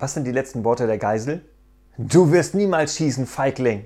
Was sind die letzten Worte der Geisel? Du wirst niemals schießen, Feigling!